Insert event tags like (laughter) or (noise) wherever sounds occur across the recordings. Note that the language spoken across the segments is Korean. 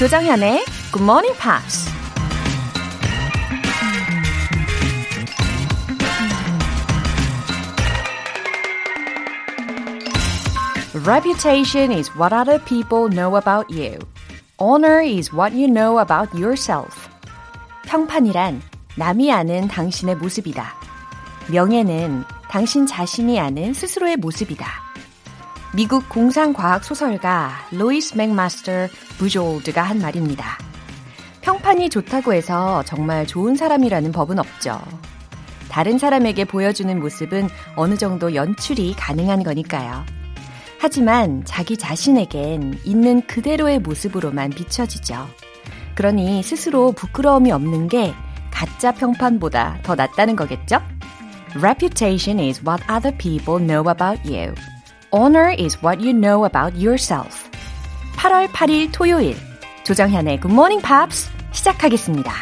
조정현의 Good Morning Pops. Reputation is what other people know about you. Honor is what you know about yourself. 평판이란 남이 아는 당신의 모습이다. 명예는 당신 자신이 아는 스스로의 모습이다. 미국 공상과학 소설가 로이스 맥마스터 부졸드가 한 말입니다. 평판이 좋다고 해서 정말 좋은 사람이라는 법은 없죠. 다른 사람에게 보여주는 모습은 어느 정도 연출이 가능한 거니까요. 하지만 자기 자신에겐 있는 그대로의 모습으로만 비춰지죠. 그러니 스스로 부끄러움이 없는 게 가짜 평판보다 더 낫다는 거겠죠? Reputation is what other people know about you. Honor is what you know about yourself. 8월 8일 토요일 조정현의 Good Morning Pops 시작하겠습니다.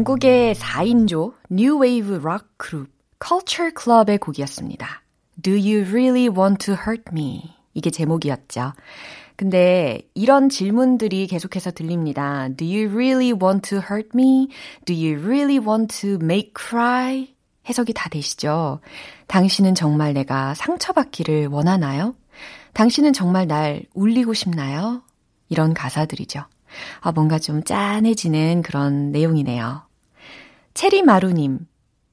영국의 4인조 New Wave 락 그룹 Culture Club의 곡이었습니다. Do you really want to hurt me? 이게 제목이었죠. 근데 이런 질문들이 계속해서 들립니다. Do you really want to hurt me? Do you really want to make cry? 해석이 다 되시죠? 당신은 정말 내가 상처받기를 원하나요? 당신은 정말 날 울리고 싶나요? 이런 가사들이죠. 아, 뭔가 좀 짠해지는 그런 내용이네요. 체리마루님,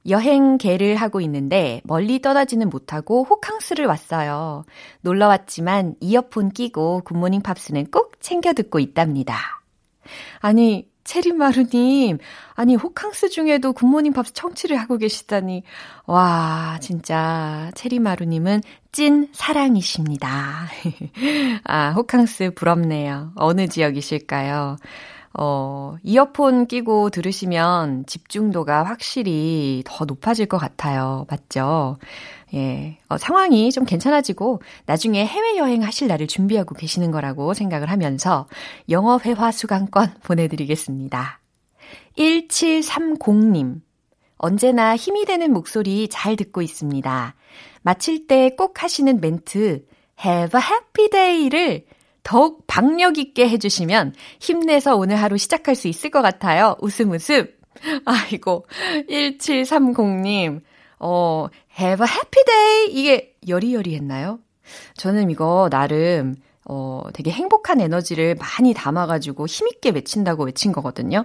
여행계를 하고 있는데 멀리 떠나지는 못하고 호캉스를 왔어요. 놀러 왔지만 이어폰 끼고 굿모닝 팝스는 꼭 챙겨 듣고 있답니다. 아니, 체리마루님, 아니, 호캉스 중에도 굿모닝 팝스 청취를 하고 계시다니. 와, 진짜, 체리마루님은 찐 사랑이십니다. (laughs) 아, 호캉스 부럽네요. 어느 지역이실까요? 어, 이어폰 끼고 들으시면 집중도가 확실히 더 높아질 것 같아요. 맞죠? 예, 어, 상황이 좀 괜찮아지고 나중에 해외여행 하실 날을 준비하고 계시는 거라고 생각을 하면서 영어 회화 수강권 (laughs) 보내드리겠습니다. 1730님. 언제나 힘이 되는 목소리 잘 듣고 있습니다. 마칠 때 꼭 하시는 멘트, Have a happy day를 더욱 박력 있게 해주시면 힘내서 오늘 하루 시작할 수 있을 것 같아요. 웃음 웃음. 아이고, 1730님, 어, have a happy day! 이게 여리여리 했나요? 저는 이거 나름, 어, 되게 행복한 에너지를 많이 담아가지고 힘있게 외친다고 외친 거거든요.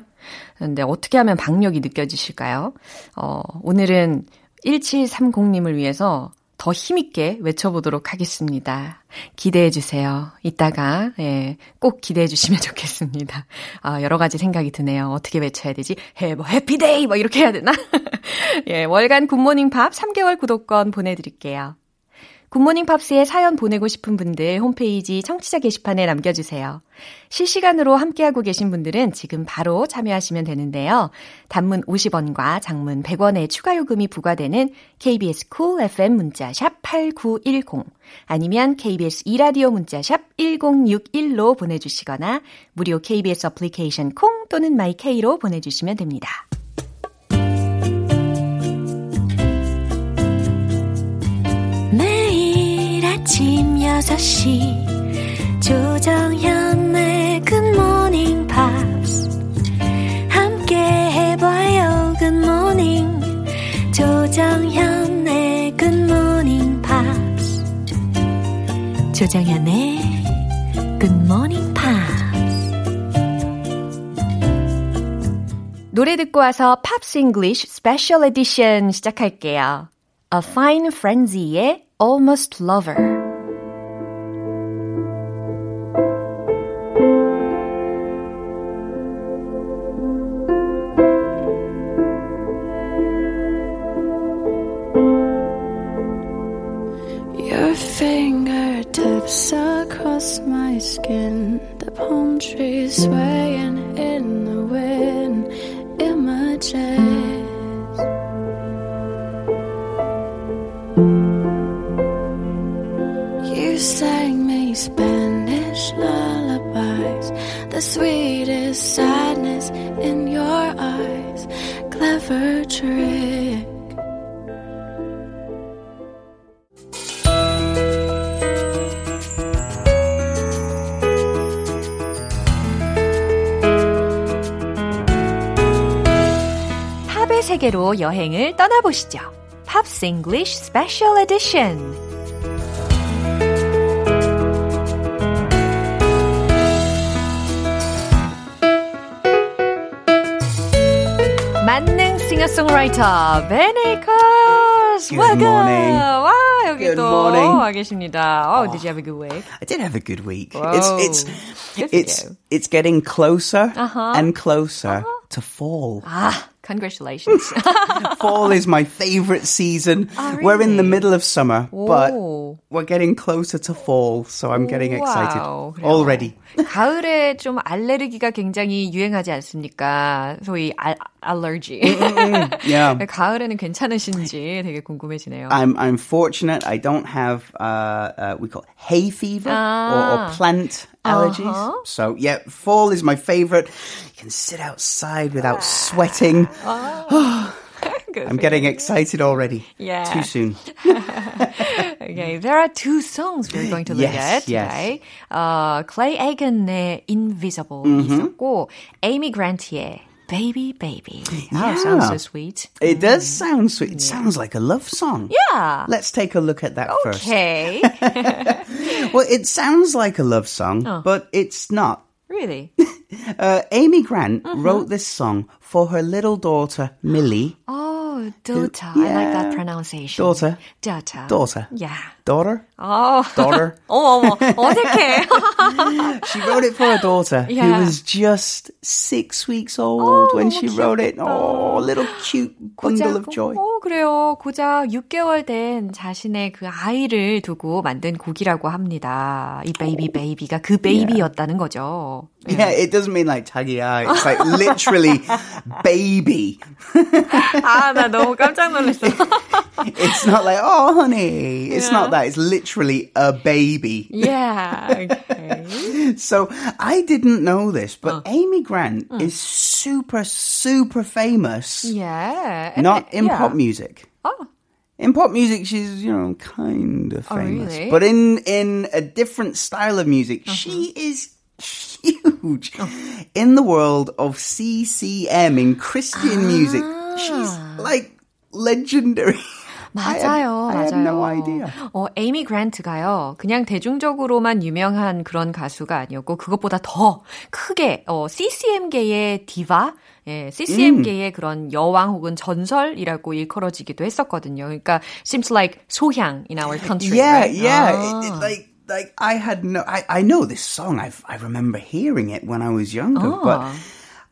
근데 어떻게 하면 박력이 느껴지실까요? 어, 오늘은 1730님을 위해서 더 힘있게 외쳐보도록 하겠습니다. 기대해 주세요. 이따가, 예, 꼭 기대해 주시면 (laughs) 좋겠습니다. 아, 여러 가지 생각이 드네요. 어떻게 외쳐야 되지? 해, 뭐, happy day! 뭐, 이렇게 해야 되나? (laughs) 예, 월간 굿모닝 팝 3개월 구독권 보내드릴게요. 굿모닝 팝스에 사연 보내고 싶은 분들 홈페이지 청취자 게시판에 남겨주세요. 실시간으로 함께하고 계신 분들은 지금 바로 참여하시면 되는데요. 단문 50원과 장문 100원의 추가 요금이 부과되는 KBS Cool FM 문자샵 8910 아니면 KBS 이라디오 문자샵 1061로 보내주시거나 무료 KBS 어플리케이션 콩 또는 마이케이로 보내주시면 됩니다. 아침 6시 조정현의 굿모닝 팝스 함께 해봐요 굿모닝 조정현의 굿모닝 팝스 조정현의 굿모닝 팝스 노래 듣고 와서 Pops English special edition 시작할게요. A Fine Frenzy의 Almost Lover. Your fingertips across my skin, the palm trees sway. 팝의 세계로 여행을 떠나보시죠. 팝스 잉글리쉬 스페셜 에디션. 만능 싱어송라이터 베네이커스 Good morning. 와 여기 Good 또 morning. 와 계십니다. Oh, did you have a good week? I did have a good week. Whoa. It's it's Good for it's you. it's getting closer Uh-huh. and closer to fall. 아, congratulations. (laughs) fall is my favorite season. Oh, We're in the really? middle of summer, but 오. we're getting closer to fall, so I'm getting excited 와우, 그래요. already. 가을에 좀 알레르기가 굉장히 유행하지 않습니까? 소위 알, 알러지. Yeah. (laughs) 가을에는 괜찮으신지 되게 궁금해지네요. I'm I'm fortunate. I don't have uh, uh we call it hay fever or, or Ah. plant allergies. Uh-huh. So yeah, fall is my favorite. You can sit outside without sweating. (laughs) Good I'm for getting you. excited already. Yeah. Too soon. (laughs) Okay, there are two songs we're going to look Yes, at yes. today. 어, Clay Aiken의 Invisible Mm-hmm. 있었고, Amy Grant의 Baby Baby. Oh, Yeah. sounds so sweet. It does sound sweet. It sounds like a love song. Yeah. Let's take a look at that first. Okay. (laughs) Well, it sounds like a love song, Oh. but it's not. really? Uh, Amy Grant Mm-hmm. wrote this song for her little daughter, Millie. Oh, daughter. I like that pronunciation. Daughter. Daughter. Daughter. Yeah. Daughter? Oh. Daughter. (laughs) 어머, 어머, 어색해. (laughs) She wrote it for her daughter, Yeah. who was just six weeks old Oh, when 너무 she wrote it. 귀엽겠다. Oh, little cute bundle of joy. 어, 그래요. 고작 6개월 된 자신의 그 아이를 두고 만든 곡이라고 합니다. 이 베이비 베이비가 그 베이비였다는 거죠. Yeah, it doesn't mean like 자기야. It's like literally (laughs) baby. 아, 나 너무 깜짝 놀랐어. It's not like, oh, honey. It's not that. It's literally a baby. yeah. (laughs) Okay. So I didn't know this, but Oh. Amy Grant Mm. is super, super famous. Yeah. Not in yeah. pop music. Oh. In pop music, she's, you know, kind of Oh, famous. really? But in, in a different style of music, Uh-huh. she is huge. Oh. In the world of CCM, in Christian music, Ah. she's like legendary. (laughs) 맞아요, I had 맞아요. no idea. 어, 에이미 그란트가요, 그냥 대중적으로만 유명한 그런 가수가 아니었고, 그것보다 더 크게, 어, CCM계의 디바, 예, CCM계의 그런 여왕 혹은 전설이라고 일컬어지기도 했었거든요. 그러니까, seems like 소향 in our country. Yeah, right? yeah. 아. It- it- like, like I had no. I, I know this song. I I remember hearing it when I was younger, but Ah.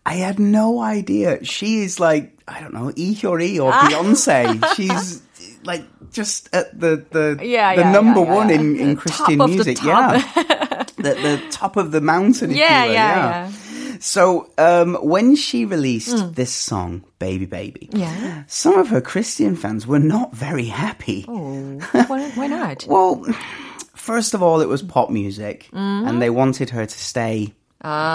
I had no idea. She is like I don't know, Ihyori or Ah. Beyonce. She's like just at the the Yeah, the yeah, number yeah, one in in Christian music. Yeah, (laughs) the the top of the mountain. If Yeah, yeah, yeah. So um, when she released this song, "Baby Baby," Mm. Yeah. some of her Christian fans were not very happy. Oh, (laughs) why, why not? Well, first of all, it was pop music, and they wanted her to stay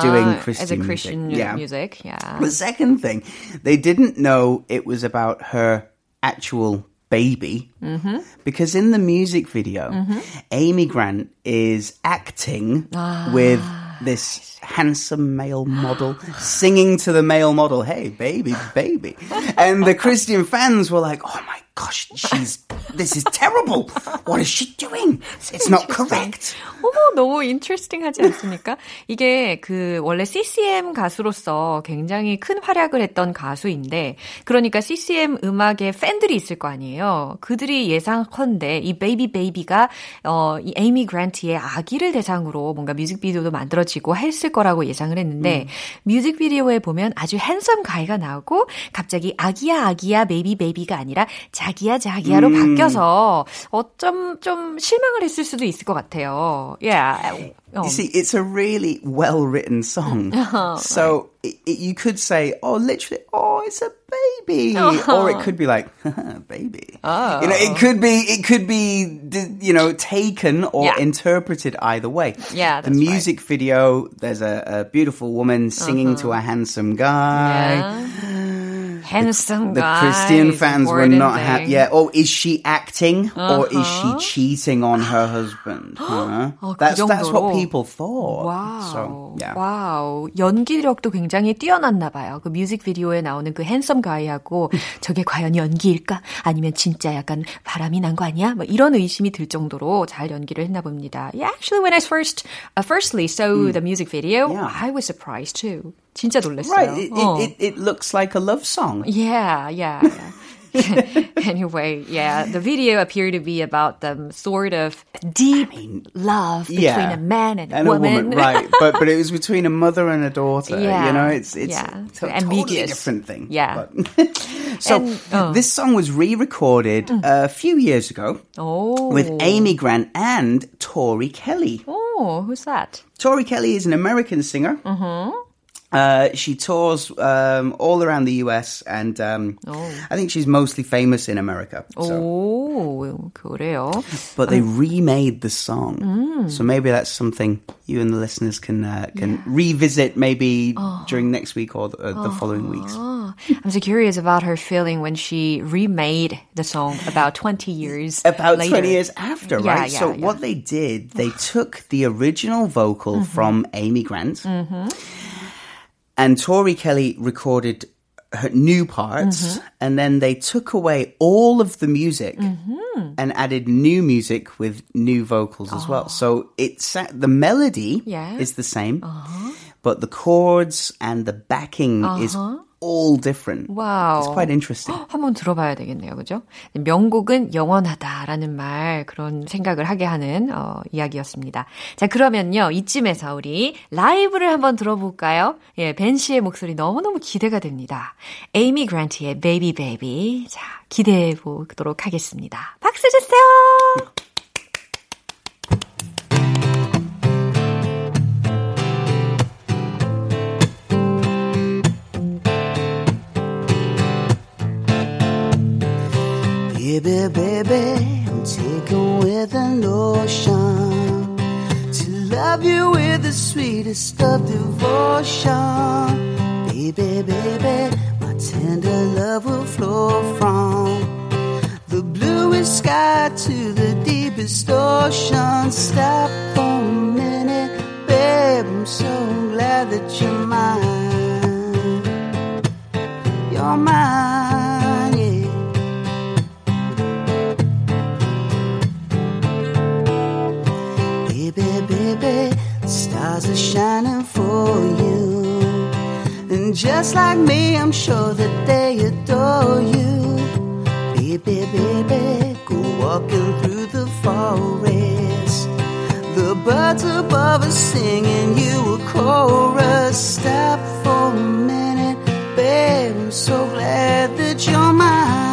doing Ah, Christian as a Christian music. Yeah. music, yeah. The second thing, they didn't know it was about her actual baby. Mm-hmm. because in the music video, Amy Grant is acting with this handsome male model singing to the male model, "Hey, baby, baby," (laughs) and the Christian fans were like, "Oh my gosh, she's this is terrible. What is she doing? It's not correct." 어머, 너무 interesting하지 않습니까? 이게 그 원래 CCM 가수로서 굉장히 큰 활약을 했던 가수인데, 그러니까 CCM 음악의 팬들이 있을 거 아니에요. 그들이 예상컨대 이 Baby Baby가 어, 이 에이미 그란트의 아기를 대상으로 뭔가 뮤직비디오도 만들어지고 했을 거라고 예상을 했는데, 뮤직비디오에 보면 아주 handsome guy가 나오고, 갑자기 아기야 아기야 베이비 베이비가 아니라 자 기야 자기야로 음. 바뀌어서 어쩜 좀 실망을 했을 수도 있을 것 같아요. Yeah. You see, it's a really well written song. (laughs) Oh, so right. it, it, you could say, oh, literally, oh, it's a baby. Oh. (laughs) Or it could be like, (laughs) baby. Oh. You know, it could be, it could be, you know, taken or yeah. interpreted either way. Yeah. the music right. video, there's a, a, beautiful woman singing uh-huh. to a handsome guy. Yeah handsome the guy. Christian fans were not happy. Yeah. Oh, is she acting uh-huh. or is she uh-huh. cheating on her husband? Huh? (gasps) 어, that's 그 that's what people thought. Wow. So, yeah. 와우. 연기력도 굉장히 뛰어났나 봐요. 그 뮤직비디오에 나오는 그 핸섬 가이하고 (laughs) 저게 과연 연기일까? 아니면 진짜 약간 바람이 난 거 아니야? 뭐 이런 의심이 들 정도로 잘 연기를 했나 봅니다. Yeah, actually when I first uh, firstly saw mm. the music video, yeah. I was surprised too. 진짜 놀랐어요. Right. It, 어. it, it, it looks like a love song. Yeah, yeah. yeah. (laughs) (laughs) anyway, yeah, the video appeared to be about the sort of deep I mean, love between yeah, a man and, and a woman. woman. right? But but it was (laughs) between a mother and a daughter. Yeah, you know, it's it's yeah. a totally different thing. Yeah. so and, oh. this song was re-recorded mm. a few years ago oh. with Amy Grant and Tori Kelly. Oh, who's that? Tori Kelly is an American singer. Mm-hmm. Uh, she tours um, all around the US, and um, oh. I think she's mostly famous in America. So. Oh, 그래요. But they remade the song, mm. so maybe that's something you and the listeners can uh, can yeah. revisit maybe oh. during next week or the, uh, the following weeks. I'm so curious about her feeling when she remade the song about 20 years about later. 20 years after, yeah, right? Yeah, so what they did, they (sighs) took the original vocal mm-hmm. from Amy Grant. Mm-hmm and Tori Kelly recorded her new parts, mm-hmm. and then they took away all of the music mm-hmm. and added new music with new vocals as oh. well. So it's the melody yeah. is the same, uh-huh. but the chords and the backing uh-huh. is all different. Wow. It's quite interesting. (gasps) 한번 들어봐야 되겠네요. 그죠? 명곡은 영원하다라는 말 그런 생각을 하게 하는 어, 이야기였습니다. 자, 그러면요. 이쯤에서 우리 라이브를 한번 들어볼까요? 예, 벤 씨의 목소리 너무너무 기대가 됩니다. 에이미 그란트의 Baby Baby. 자, 기대해 보도록 하겠습니다. 박수 주세요. (laughs) Baby, baby, I'm taken with an ocean to love you with the sweetest of devotion. Baby, baby, my tender love will flow from the bluest sky to the deepest ocean. Stop for a minute, babe. I'm so glad that you're mine. You're mine. Stars are shining for you. And just like me, I'm sure that they adore you. Baby, baby, go walking through the forest. The birds above are singing you a chorus. Stop for a minute, babe. I'm so glad that you're mine.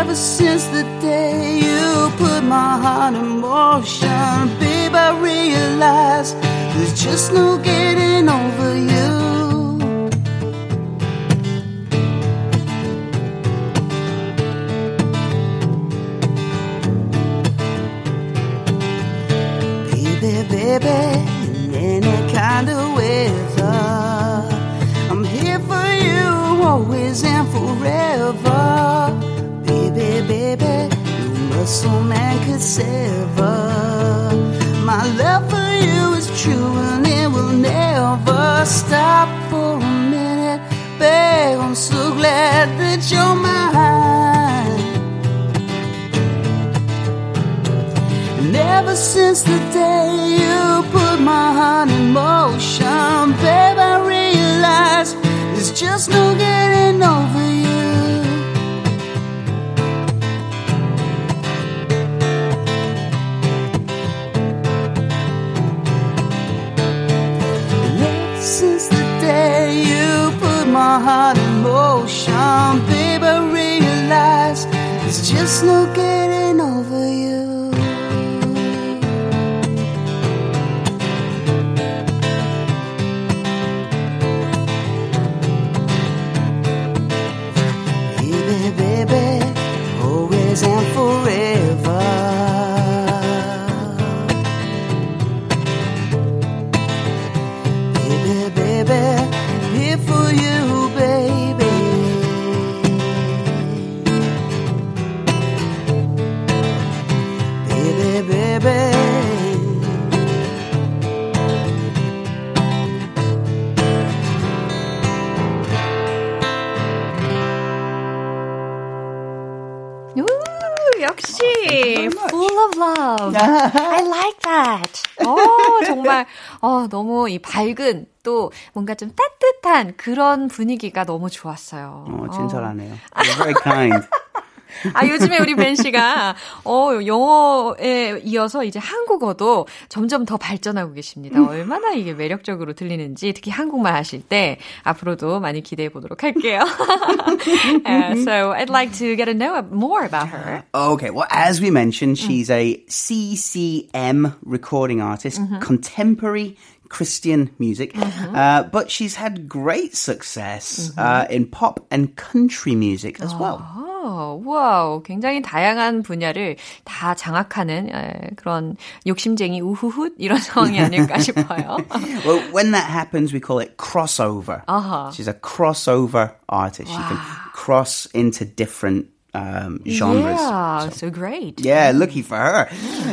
Ever since the day put my heart in motion, babe, I realize there's just no getting over you. Baby, baby, in any kind of weather, man could sever. My love for you is true and it will never stop for a minute. Babe, I'm so glad that you're mine. And ever since the day you put my heart in motion, babe, I realized there's just no getting just look at 역시 full of love. (laughs) I like that. 어, 정말 어, 너무 이 밝은 또 뭔가 좀 따뜻한 그런 분위기가 너무 좋았어요. 어, 친절하네요. You're very kind. 아, 요즘에 우리 벤 씨가, 어, 영어에 이어서 이제 한국어도 점점 더 발전하고 계십니다. 얼마나 이게 매력적으로 들리는지, 특히 한국말 하실 때, 앞으로도 많이 기대해 보도록 할게요. uh, so, I'd like to get to know more about her. Okay, well, as we mentioned, she's a CCM recording artist, contemporary Christian music, uh, but she's had great success uh, in pop and country music as well. 어, 와우. 굉장히 다양한 분야를 다 장악하는 에, 그런 욕심쟁이 우후훗 이런 상황이 아닐까 싶어요. (laughs) Well, when that happens, we call it crossover. Uh-huh. She's a crossover artist. She can cross into different um, genres. Yeah, so great. Yeah, lucky for her.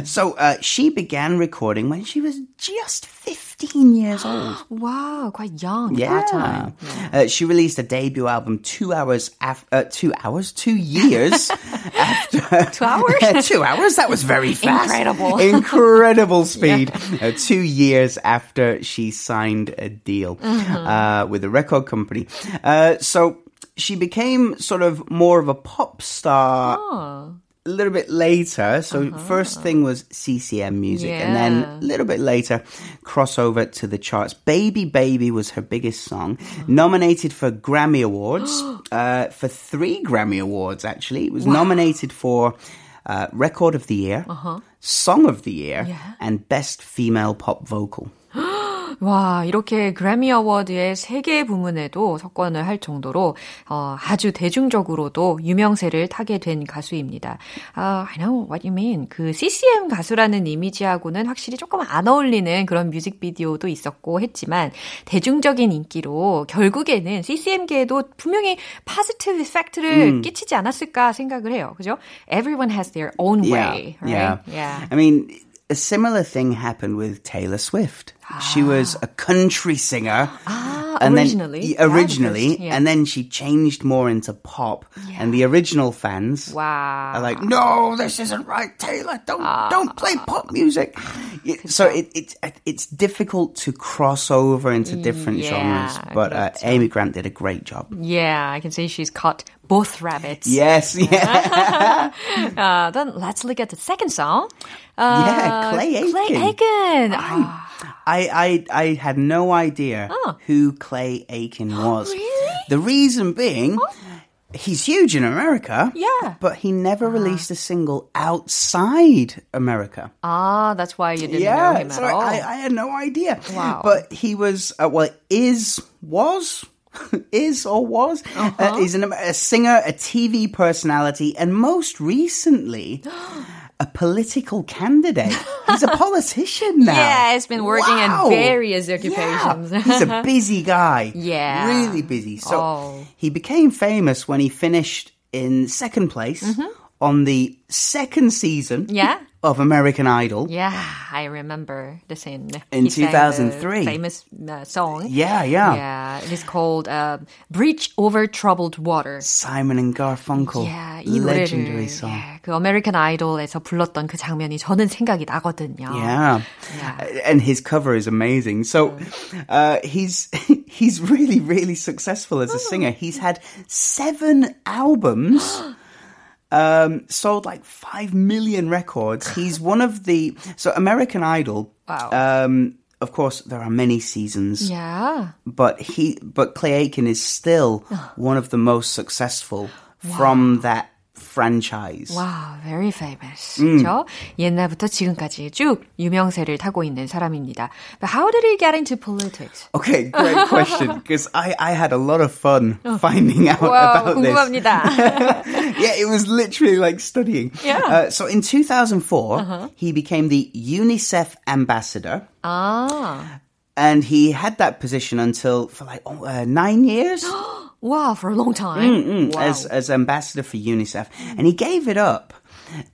So uh, she began recording when she was just 15 years old. (gasps) Wow, quite young Yeah. that time. Uh, she released a debut album two hours after, uh, two hours, two years (laughs) after. (laughs) Two hours? (laughs) two hours? That was very fast. Incredible. Incredible speed. Uh, two years after she signed a deal Mm-hmm. uh, with a record company. Uh, so she became sort of more of a pop star Oh. a little bit later. So first thing was CCM music, and then Uh-huh. A little bit later, crossover to the charts. Baby Baby was her biggest song, nominated for Grammy Awards, (gasps) uh, for three Grammy Awards actually. It was nominated for uh, Record of the Year, Song of the Year, Uh-huh. Yeah. and Best Female Pop Vocal. 와, 이렇게 그래미 어워드의 세 개 부문에도 석권을 할 정도로 어, 아주 대중적으로도 유명세를 타게 된 가수입니다. 아, I know what you mean. 그 CCM 가수라는 이미지하고는 확실히 조금 안 어울리는 그런 뮤직비디오도 있었고 했지만 대중적인 인기로 결국에는 CCM계에도 분명히 positive effect를 끼치지 않았을까 생각을 해요. 그죠? Everyone has their own way, yeah, right? Yeah. I mean, a similar thing happened with Taylor Swift. She was a country singer. Ah, and originally. Then, originally. Yeah, and then she changed more into pop. Yeah. And the original fans wow. are like, no, this isn't right, Taylor. Don't, ah. don't play pop music. so it, it, it's difficult to cross over into mm, different yeah, genres. But uh, Amy Grant did a great job. Yeah, I can see she's caught both rabbits. Yes, (laughs) yeah. uh, then let's look at the second song. Uh, yeah, Clay Aiken. Clay Aiken. I, I I had no idea Oh. who Clay Aiken (gasps) was. Really? The reason being, he's huge in America. Yeah. But he never released a single outside America. ah, that's why you didn't know yeah, him at all. I, I had no idea. Wow. But he was, uh, well, is, was, (laughs) is or was, Uh-huh. uh, he's an, a singer, a TV personality, and most recently, (gasps) (gasps) a political candidate. He's a (laughs) politician now. yeah, he's been working Wow. in various occupations. Yeah. He's a (laughs) busy guy. Yeah. Really busy. So Oh. he became famous when he finished in second place on the second season Mm-hmm. Yeah of American Idol. yeah, I remember the scene. In He sang the 2003. famous uh, song. Yeah, yeah. Yeah, it is called uh, "Bridge Over Troubled Water." Simon and Garfunkel. Yeah, 이 legendary 노래를 song. 예, 그 아메리칸 아이돌에서 불렀던 그 장면이 저는 생각이 나거든요. Yeah. Yeah. And his cover is amazing. So uh, he's (laughs) he's really, really successful as a singer. He's had seven albums. (gasps) Um, sold like five million records. (laughs) He's one of the so American Idol. Wow. Um, of course, there are many seasons. Yeah. But he, but Clay Aiken is still one of the most successful from that franchise. Wow, very famous. 그렇죠? 옛날부터 지금까지 쭉 유명세를 타고 있는 사람입니다. But how did he get into politics? Okay, great question. (laughs) Because I, I had a lot of fun finding out 와, about 궁금합니다. this. (laughs) yeah, it was literally like studying. Yeah. Uh, so in 2004, he became the UNICEF ambassador. 아, And he had that position until for like oh, uh, nine years (gasps) wow, for a long time. wow. as as ambassador for UNICEF, and he gave it up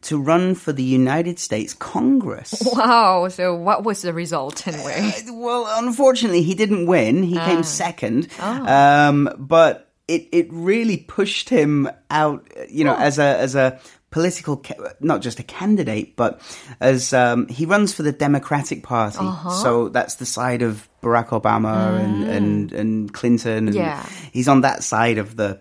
to run for the United States Congress. (laughs) wow, so what was the result anyway? Well, unfortunately, he didn't win. He came second. Um, but it it really pushed him out. You know, as a as a political, ca- not just a candidate, but as um, he runs for the Democratic Party. So that's the side of Barack Obama and, and and Clinton. And Yeah. he's on that side of the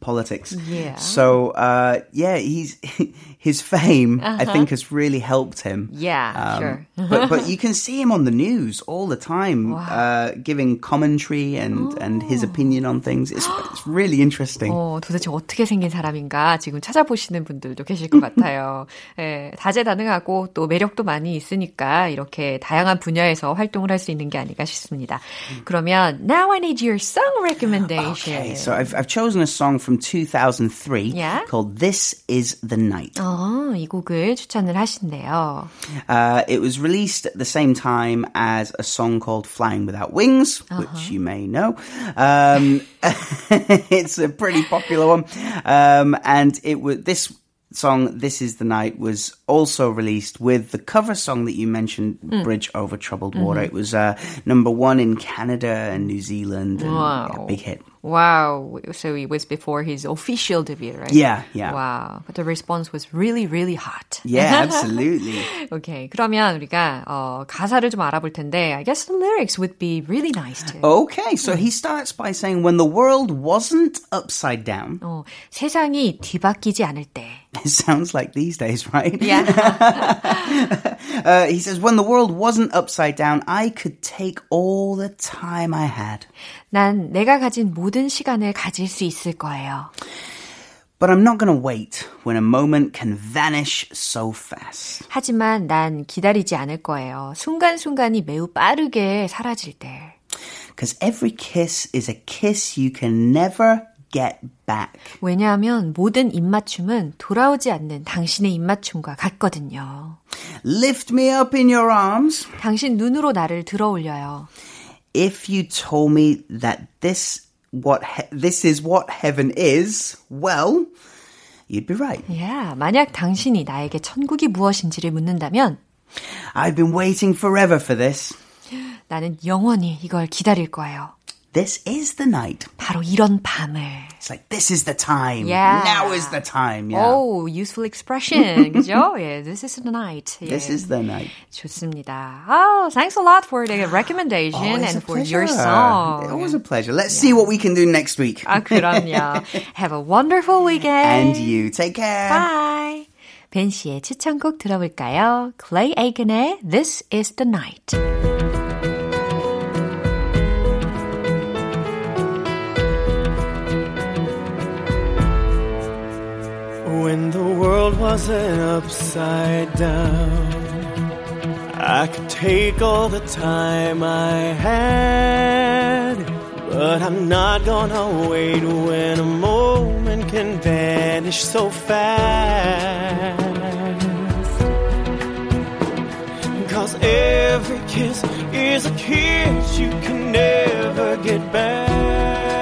politics. Yeah. So uh, yeah, he's (laughs) his fame. I think has really helped him. Yeah, Um, sure. but but (laughs) you can see him on the news all the time, uh, giving commentary and and his opinion on things. It's (gasps) it's really interesting. 어, 도대체 어떻게 생긴 사람인가 지금 찾아보시는 분들도 계실 것 같아요. (laughs) 예, 다재다능하고 또 매력도 많이 있으니까 이렇게 다양한 분야에서 활동을 할 수 있는 게 아닌가 싶습니다. 그러면 Now I need your song (gasps) recommendation. Okay, so I've I've chosen a song from 2003 Yeah? called "This Is the Night." 어, 이 곡을 추천을 하신대요. Uh, it was released at the same time as a song called Flying Without Wings, which you may know. Um, (laughs) it's a pretty popular one. Um, and it was this song, This Is the Night, was also released with the cover song that you mentioned, Bridge Over Troubled Water. It was uh, number one in Canada and New Zealand. And, Wow. yeah, big hit. Wow. So it was before his official debut, right? Yeah, yeah. Wow. But the response was really, really hot. Yeah, (laughs) absolutely. 오케이. 그러면 우리가 어, 가사를 좀 알아볼 텐데 I guess the lyrics would be really nice too. Okay, so he starts by saying, When the world wasn't upside down, 어, 세상이 뒤바뀌지 않을 때. (laughs) it sounds like these days, right? Yeah. (laughs) Uh, he says, when the world wasn't upside down, I could take all the time I had. 난 내가 가진 모든 시간을 가질 수 있을 거예요. But I'm not going to wait when a moment can vanish so fast. 하지만 난 기다리지 않을 거예요. 순간순간이 매우 빠르게 사라질 때. Because every kiss is a kiss you can never get back. 왜냐하면 모든 입맞춤은 돌아오지 않는 당신의 입맞춤과 같거든요. Lift me up in your arms. 당신 눈으로 나를 들어 올려요. If you told me that this what he- this is what heaven is, well, you'd be right. 야, 만약 당신이 나에게 천국이 무엇인지를 묻는다면 I've been waiting forever for this. 나는 영원히 이걸 기다릴 거예요. This is the night. 바로 이런 밤을. It's like this is the time. Yeah. Now is the time. Yeah. Oh, useful expression. (laughs) 그죠? 예, this is the night. 예, This is the night. 좋습니다. Oh, thanks a lot for the (gasps) recommendation Always and a for your pleasure. song. Always a pleasure. Let's see what we can do next week. 아, 그럼요. (laughs) Have a wonderful And weekend. you take care. Bye. 벤 씨의 추천곡 들어볼까요? Clay Aiken의 This is the Night. When the world wasn't upside down, I could take all the time I had. But I'm not gonna wait when a moment can vanish so fast. Cause every kiss is a kiss you can never get back.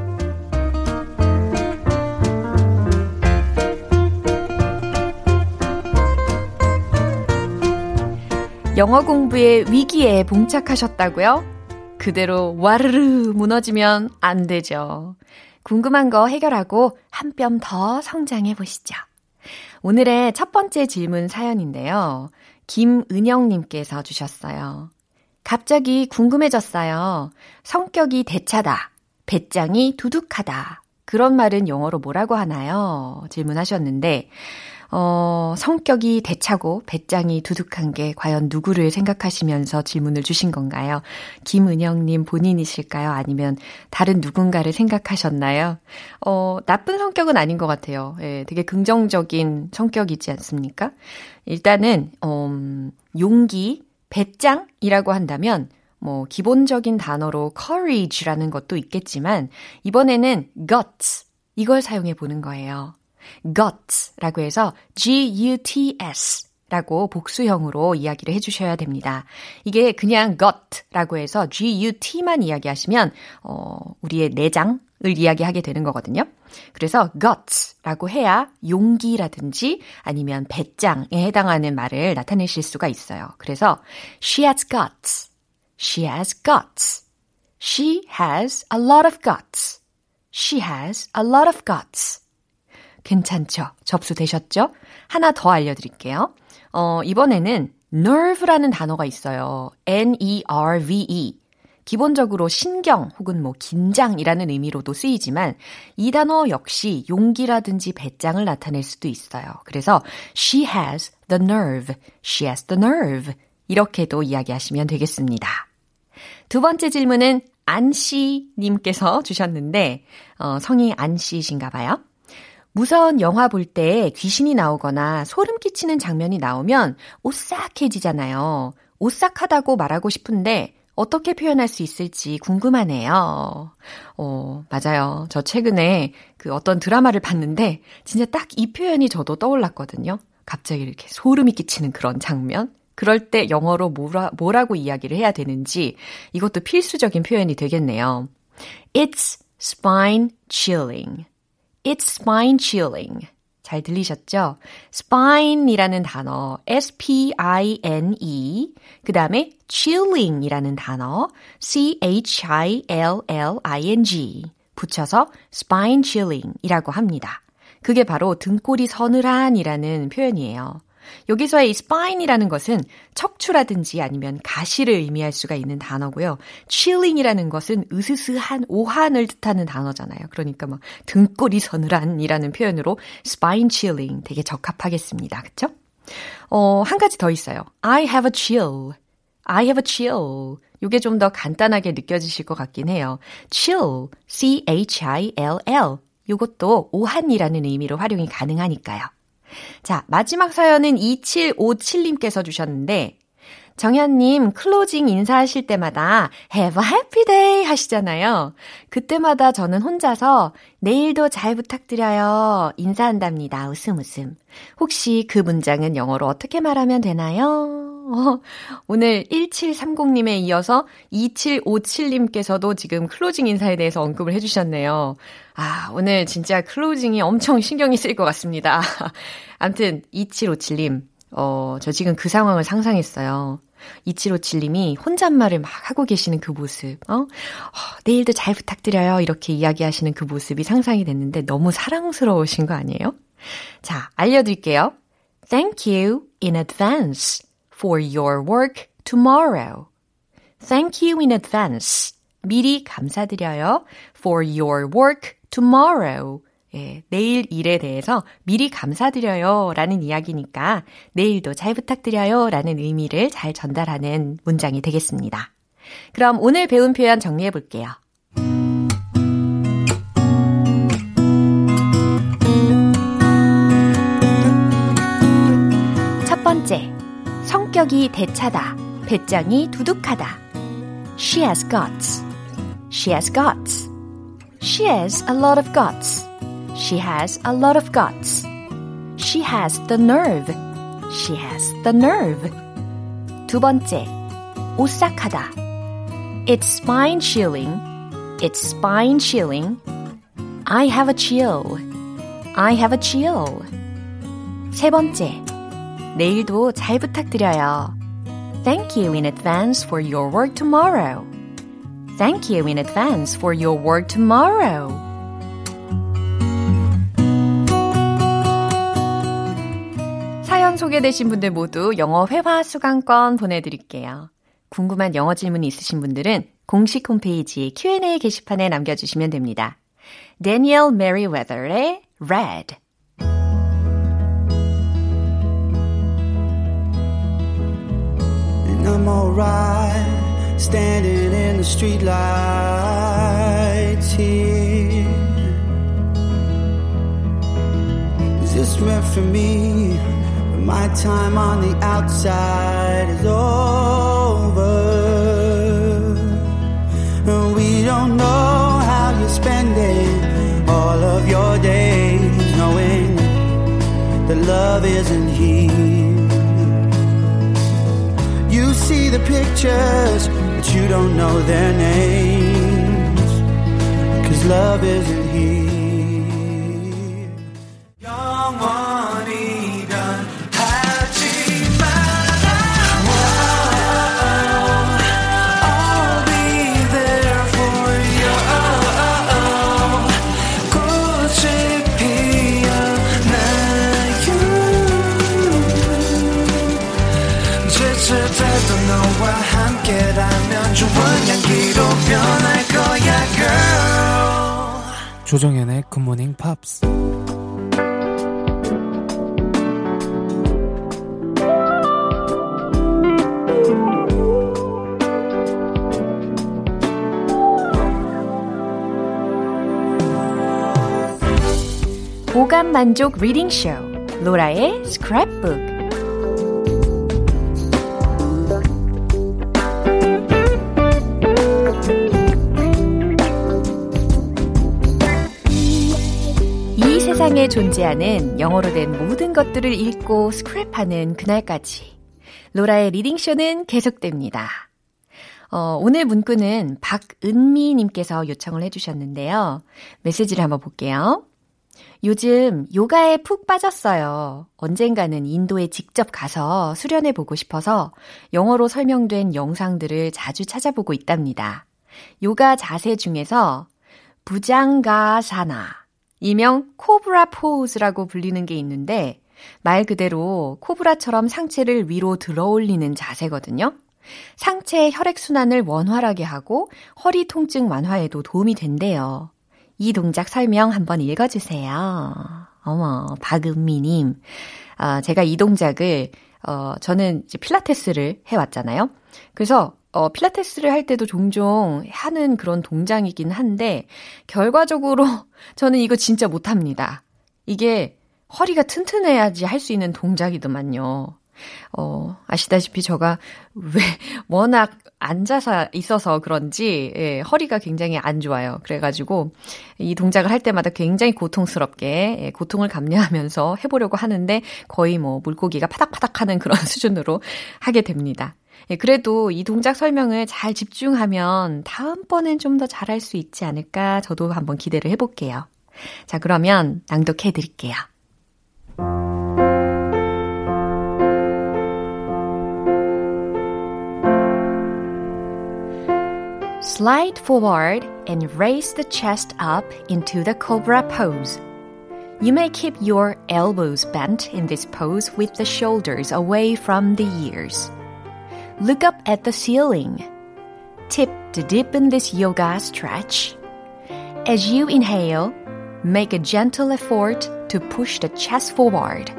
영어 공부의 위기에 봉착하셨다고요? 그대로 와르르 무너지면 안 되죠. 궁금한 거 해결하고 한 뼘 더 성장해 보시죠. 오늘의 첫 번째 질문 사연인데요. 김은영님께서 주셨어요. 갑자기 궁금해졌어요. 성격이 대차다. 배짱이 두둑하다. 그런 말은 영어로 뭐라고 하나요? 질문하셨는데, 어, 성격이 대차고 배짱이 두둑한 게 과연 누구를 생각하시면서 질문을 주신 건가요? 김은영님 본인이실까요? 아니면 다른 누군가를 생각하셨나요? 어, 나쁜 성격은 아닌 것 같아요. 예, 되게 긍정적인 성격이지 않습니까? 일단은, 음, 용기, 배짱이라고 한다면, 뭐, 기본적인 단어로 courage라는 것도 있겠지만, 이번에는 guts, 이걸 사용해 보는 거예요. Guts라고 해서 G-U-T-S 라고 복수형으로 이야기를 해주셔야 됩니다. 이게 그냥 gut라고 해서 G-U-T만 이야기하시면, 어, 우리의 내장을 이야기하게 되는 거거든요. 그래서 guts라고 해야 용기라든지 아니면 배짱에 해당하는 말을 나타내실 수가 있어요. 그래서 she has guts. She has guts. She has a lot of guts. She has a lot of guts. 괜찮죠? 접수되셨죠? 하나 더 알려드릴게요. 어, 이번에는 nerve라는 단어가 있어요. N-E-R-V-E. 기본적으로 신경 혹은 뭐 긴장이라는 의미로도 쓰이지만 이 단어 역시 용기라든지 배짱을 나타낼 수도 있어요. 그래서 she has the nerve, she has the nerve 이렇게도 이야기하시면 되겠습니다. 두 번째 질문은 안씨 님께서 주셨는데 어, 성이 안씨이신가 봐요. 무서운 영화 볼 때 귀신이 나오거나 소름 끼치는 장면이 나오면 오싹해지잖아요. 오싹하다고 말하고 싶은데 어떻게 표현할 수 있을지 궁금하네요. 어, 맞아요. 저 최근에 그 어떤 드라마를 봤는데 진짜 딱 이 표현이 저도 떠올랐거든요. 갑자기 이렇게 소름이 끼치는 그런 장면. 그럴 때 영어로 뭐라, 뭐라고 이야기를 해야 되는지 이것도 필수적인 표현이 되겠네요. It's spine chilling. It's spine chilling. 잘 들리셨죠? spine이라는 단어, s-p-i-n-e, 그 다음에 chilling이라는 단어, c-h-i-l-l-i-n-g 붙여서 spine chilling이라고 합니다. 그게 바로 등골이 서늘한이라는 표현이에요. 여기서의 이 spine이라는 것은 척추라든지 아니면 가시를 의미할 수가 있는 단어고요. chilling이라는 것은 으스스한 오한을 뜻하는 단어잖아요. 그러니까 뭐 등골이 서늘한이라는 표현으로 spine chilling 되게 적합하겠습니다. 그쵸? 어, 한 가지 더 있어요. I have a chill. I have a chill. 이게 좀 더 간단하게 느껴지실 것 같긴 해요. chill, C-H-I-L-L. 이것도 오한이라는 의미로 활용이 가능하니까요. 자, 마지막 사연은 2757님께서 주셨는데, 정현님, 클로징 인사하실 때마다 Have a happy day 하시잖아요. 그때마다 저는 혼자서 내일도 잘 부탁드려요. 인사한답니다. 웃음 웃음. 혹시 그 문장은 영어로 어떻게 말하면 되나요? (laughs) 오늘 1730님에 이어서 2757님께서도 지금 closing 인사에 대해서 언급을 해주셨네요. 아, 오늘 진짜 closing이 엄청 신경이 쓰일 것 같습니다. (laughs) 암튼, 2757님, 어, 저 지금 그 상황을 상상했어요. 2757님이 혼잣말을 막 하고 계시는 그 모습, 어? 어? 내일도 잘 부탁드려요. 이렇게 이야기하시는 그 모습이 상상이 됐는데 너무 사랑스러우신 거 아니에요? 자, 알려드릴게요. Thank you in advance for your work tomorrow. Thank you in advance. 미리 감사드려요. for your work tomorrow. 예, 내일 일에 대해서 미리 감사드려요 라는 이야기니까 내일도 잘 부탁드려요 라는 의미를 잘 전달하는 문장이 되겠습니다. 그럼 오늘 배운 표현 정리해 볼게요. 성격이 대차다, 배짱이 두둑하다. She has guts. She has guts. She has a lot of guts. She has a lot of guts. She has the nerve. She has the nerve. 두 번째, 오싹하다. It's spine chilling. It's spine chilling. I have a chill. I have a chill. 세 번째, 내일도 잘 부탁드려요. Thank you in advance for your work tomorrow. Thank you in advance for your work tomorrow. 사연 소개되신 분들 모두 영어 회화 수강권 보내드릴게요. 궁금한 영어 질문 있으신 분들은 공식 홈페이지 Q&A 게시판에 남겨주시면 됩니다. Daniel Merriweather의 Red alright standing in the street lights here. Is this meant for me? But my time on the outside is over. We don't know how you're spending all of your days, knowing that love isn't here. The pictures, but you don't know their names. Cause love isn't 조정연의 굿모닝 팝스 보감 만족 리딩 쇼 로라의 스크랩북 세상에 존재하는 영어로 된 모든 것들을 읽고 스크랩하는 그날까지 로라의 리딩쇼는 계속됩니다. 어, 오늘 문구는 박은미님께서 요청을 해주셨는데요. 메시지를 한번 볼게요. 요즘 요가에 푹 빠졌어요. 언젠가는 인도에 직접 가서 수련해 보고 싶어서 영어로 설명된 영상들을 자주 찾아보고 있답니다. 요가 자세 중에서 부장가사나, 이명 코브라 포즈라고 불리는 게 있는데 말 그대로 코브라처럼 상체를 위로 들어 올리는 자세거든요. 상체의 혈액순환을 원활하게 하고 허리 통증 완화에도 도움이 된대요. 이 동작 설명 한번 읽어주세요. 어머, 박은미님. 아, 제가 이 동작을, 어, 저는 이제 필라테스를 해왔잖아요. 그래서, 어, 필라테스를 할 때도 종종 하는 그런 동작이긴 한데, 결과적으로 (laughs) 저는 이거 진짜 못합니다. 이게 허리가 튼튼해야지 할 수 있는 동작이더만요. 어, 아시다시피 제가 (laughs) 왜 워낙 앉아서 있어서 그런지 예, 허리가 굉장히 안 좋아요. 그래가지고 이 동작을 할 때마다 굉장히 고통스럽게 예, 고통을 감내하면서 해보려고 하는데 거의 뭐 물고기가 파닥파닥하는 그런 (laughs) 수준으로 하게 됩니다. 예, 그래도 이 동작 설명을 잘 집중하면 다음번엔 좀 더 잘할 수 있지 않을까 저도 한번 기대를 해볼게요. 자, 그러면 낭독해 드릴게요. Slide forward and raise the chest up into the cobra pose. You may keep your elbows bent in this pose with the shoulders away from the ears. Look up at the ceiling. Tip to deepen this yoga stretch. As you inhale, make a gentle effort to push the chest forward.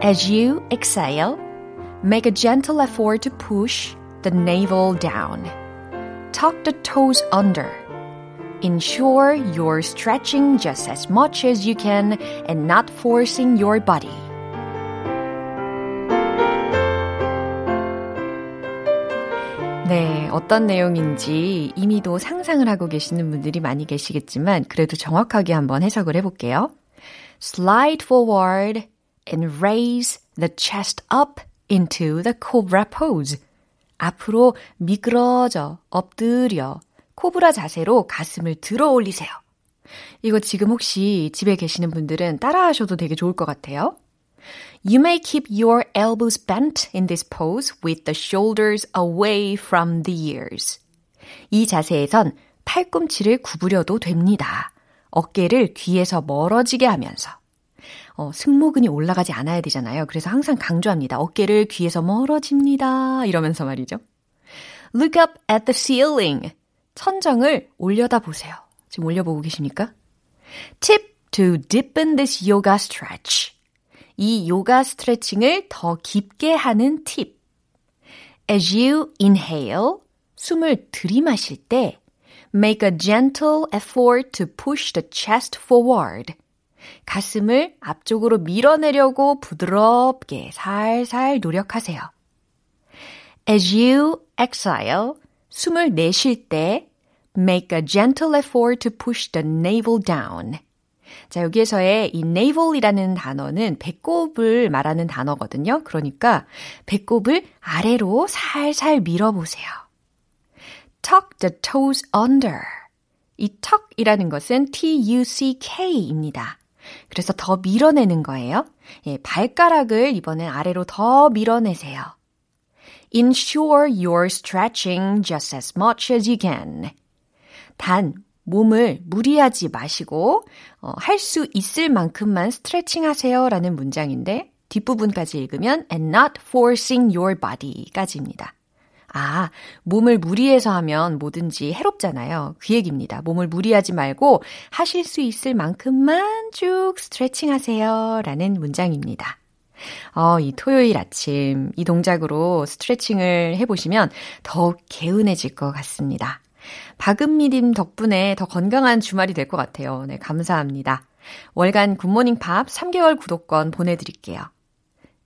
As you exhale, make a gentle effort to push the navel down. Tuck the toes under. Ensure you're stretching just as much as you can and not forcing your body. 네, 어떤 내용인지 이미도 상상을 하고 계시는 분들이 많이 계시겠지만 그래도 정확하게 한번 해석을 해볼게요. Slide forward and raise the chest up into the cobra pose. 앞으로 미끄러져, 엎드려, 코브라 자세로 가슴을 들어 올리세요. 이거 지금 혹시 집에 계시는 분들은 따라 하셔도 되게 좋을 것 같아요. You may keep your elbows bent in this pose with the shoulders away from the ears. 이 자세에선 팔꿈치를 구부려도 됩니다. 어깨를 귀에서 멀어지게 하면서. 어, 승모근이 올라가지 않아야 되잖아요. 그래서 항상 강조합니다. 어깨를 귀에서 멀어집니다. 이러면서 말이죠. Look up at the ceiling. 천정을 올려다 보세요. 지금 올려보고 계십니까? Tip to deepen this yoga stretch. 이 요가 스트레칭을 더 깊게 하는 팁. As you inhale, 숨을 들이마실 때 make a gentle effort to push the chest forward. 가슴을 앞쪽으로 밀어내려고 부드럽게 살살 노력하세요. As you exhale, 숨을 내쉴 때 make a gentle effort to push the navel down. 자, 여기에서의 이 navel이라는 단어는 배꼽을 말하는 단어거든요. 그러니까 배꼽을 아래로 살살 밀어보세요. tuck the toes under. 이 tuck이라는 것은 T-U-C-K입니다. 그래서 더 밀어내는 거예요. 예, 발가락을 이번엔 아래로 더 밀어내세요. Ensure you're stretching just as much as you can. 단, 몸을 무리하지 마시고 어, 할 수 있을 만큼만 스트레칭 하세요 라는 문장인데 뒷부분까지 읽으면 and not forcing your body까지입니다. 아, 몸을 무리해서 하면 뭐든지 해롭잖아요. 그 얘기입니다. 몸을 무리하지 말고 하실 수 있을 만큼만 쭉 스트레칭 하세요. 라는 문장입니다. 어, 이 토요일 아침 이 동작으로 스트레칭을 해보시면 더욱 개운해질 것 같습니다. 박은미님 덕분에 더 건강한 주말이 될 것 같아요. 네, 감사합니다. 월간 굿모닝 팝 3개월 구독권 보내드릴게요.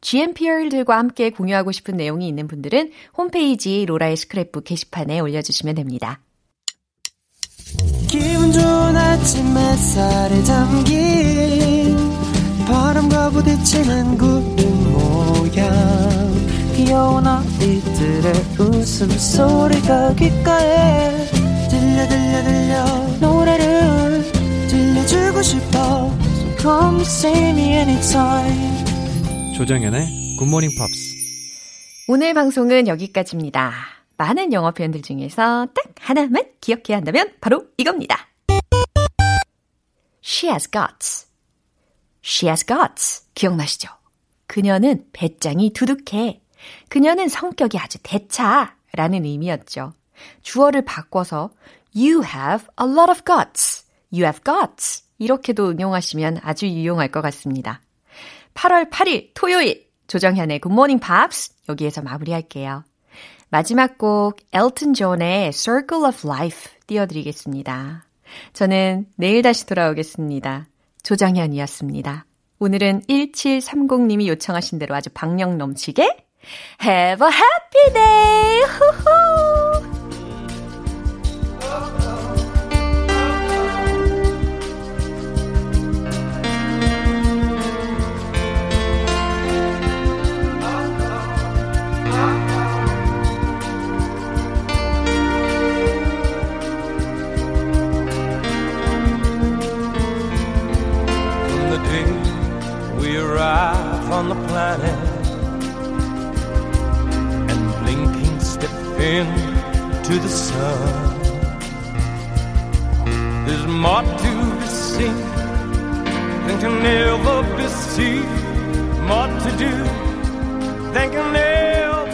GMPR들과 함께 공유하고 싶은 내용이 있는 분들은 홈페이지 로라의 스크랩북 게시판에 올려주시면 됩니다. 모양 귀여운 아이들의 웃음소리가 귓가에 들려 들려 들려 노래를 들려주고 싶어 So come see me anytime 조정연의 굿모닝 팝스. 오늘 방송은 여기까지입니다. 많은 영어 표현들 중에서 딱 하나만 기억해야 한다면 바로 이겁니다. She has guts. She has guts. 기억나시죠? 그녀는 배짱이 두둑해. 그녀는 성격이 아주 대차. 라는 의미였죠. 주어를 바꿔서 You have a lot of guts. You have guts. 이렇게도 응용하시면 아주 유용할 것 같습니다. 8월 8일 토요일 조정현의 굿모닝 팝스 여기에서 마무리할게요. 마지막 곡 엘튼 존의 Circle of Life 띄워드리겠습니다. 저는 내일 다시 돌아오겠습니다. 조정현이었습니다. 오늘은 1730님이 요청하신 대로 아주 박력 넘치게 Have a happy day! 후 into the sun. There's more to be seen than can ever be seen, more to do than can ever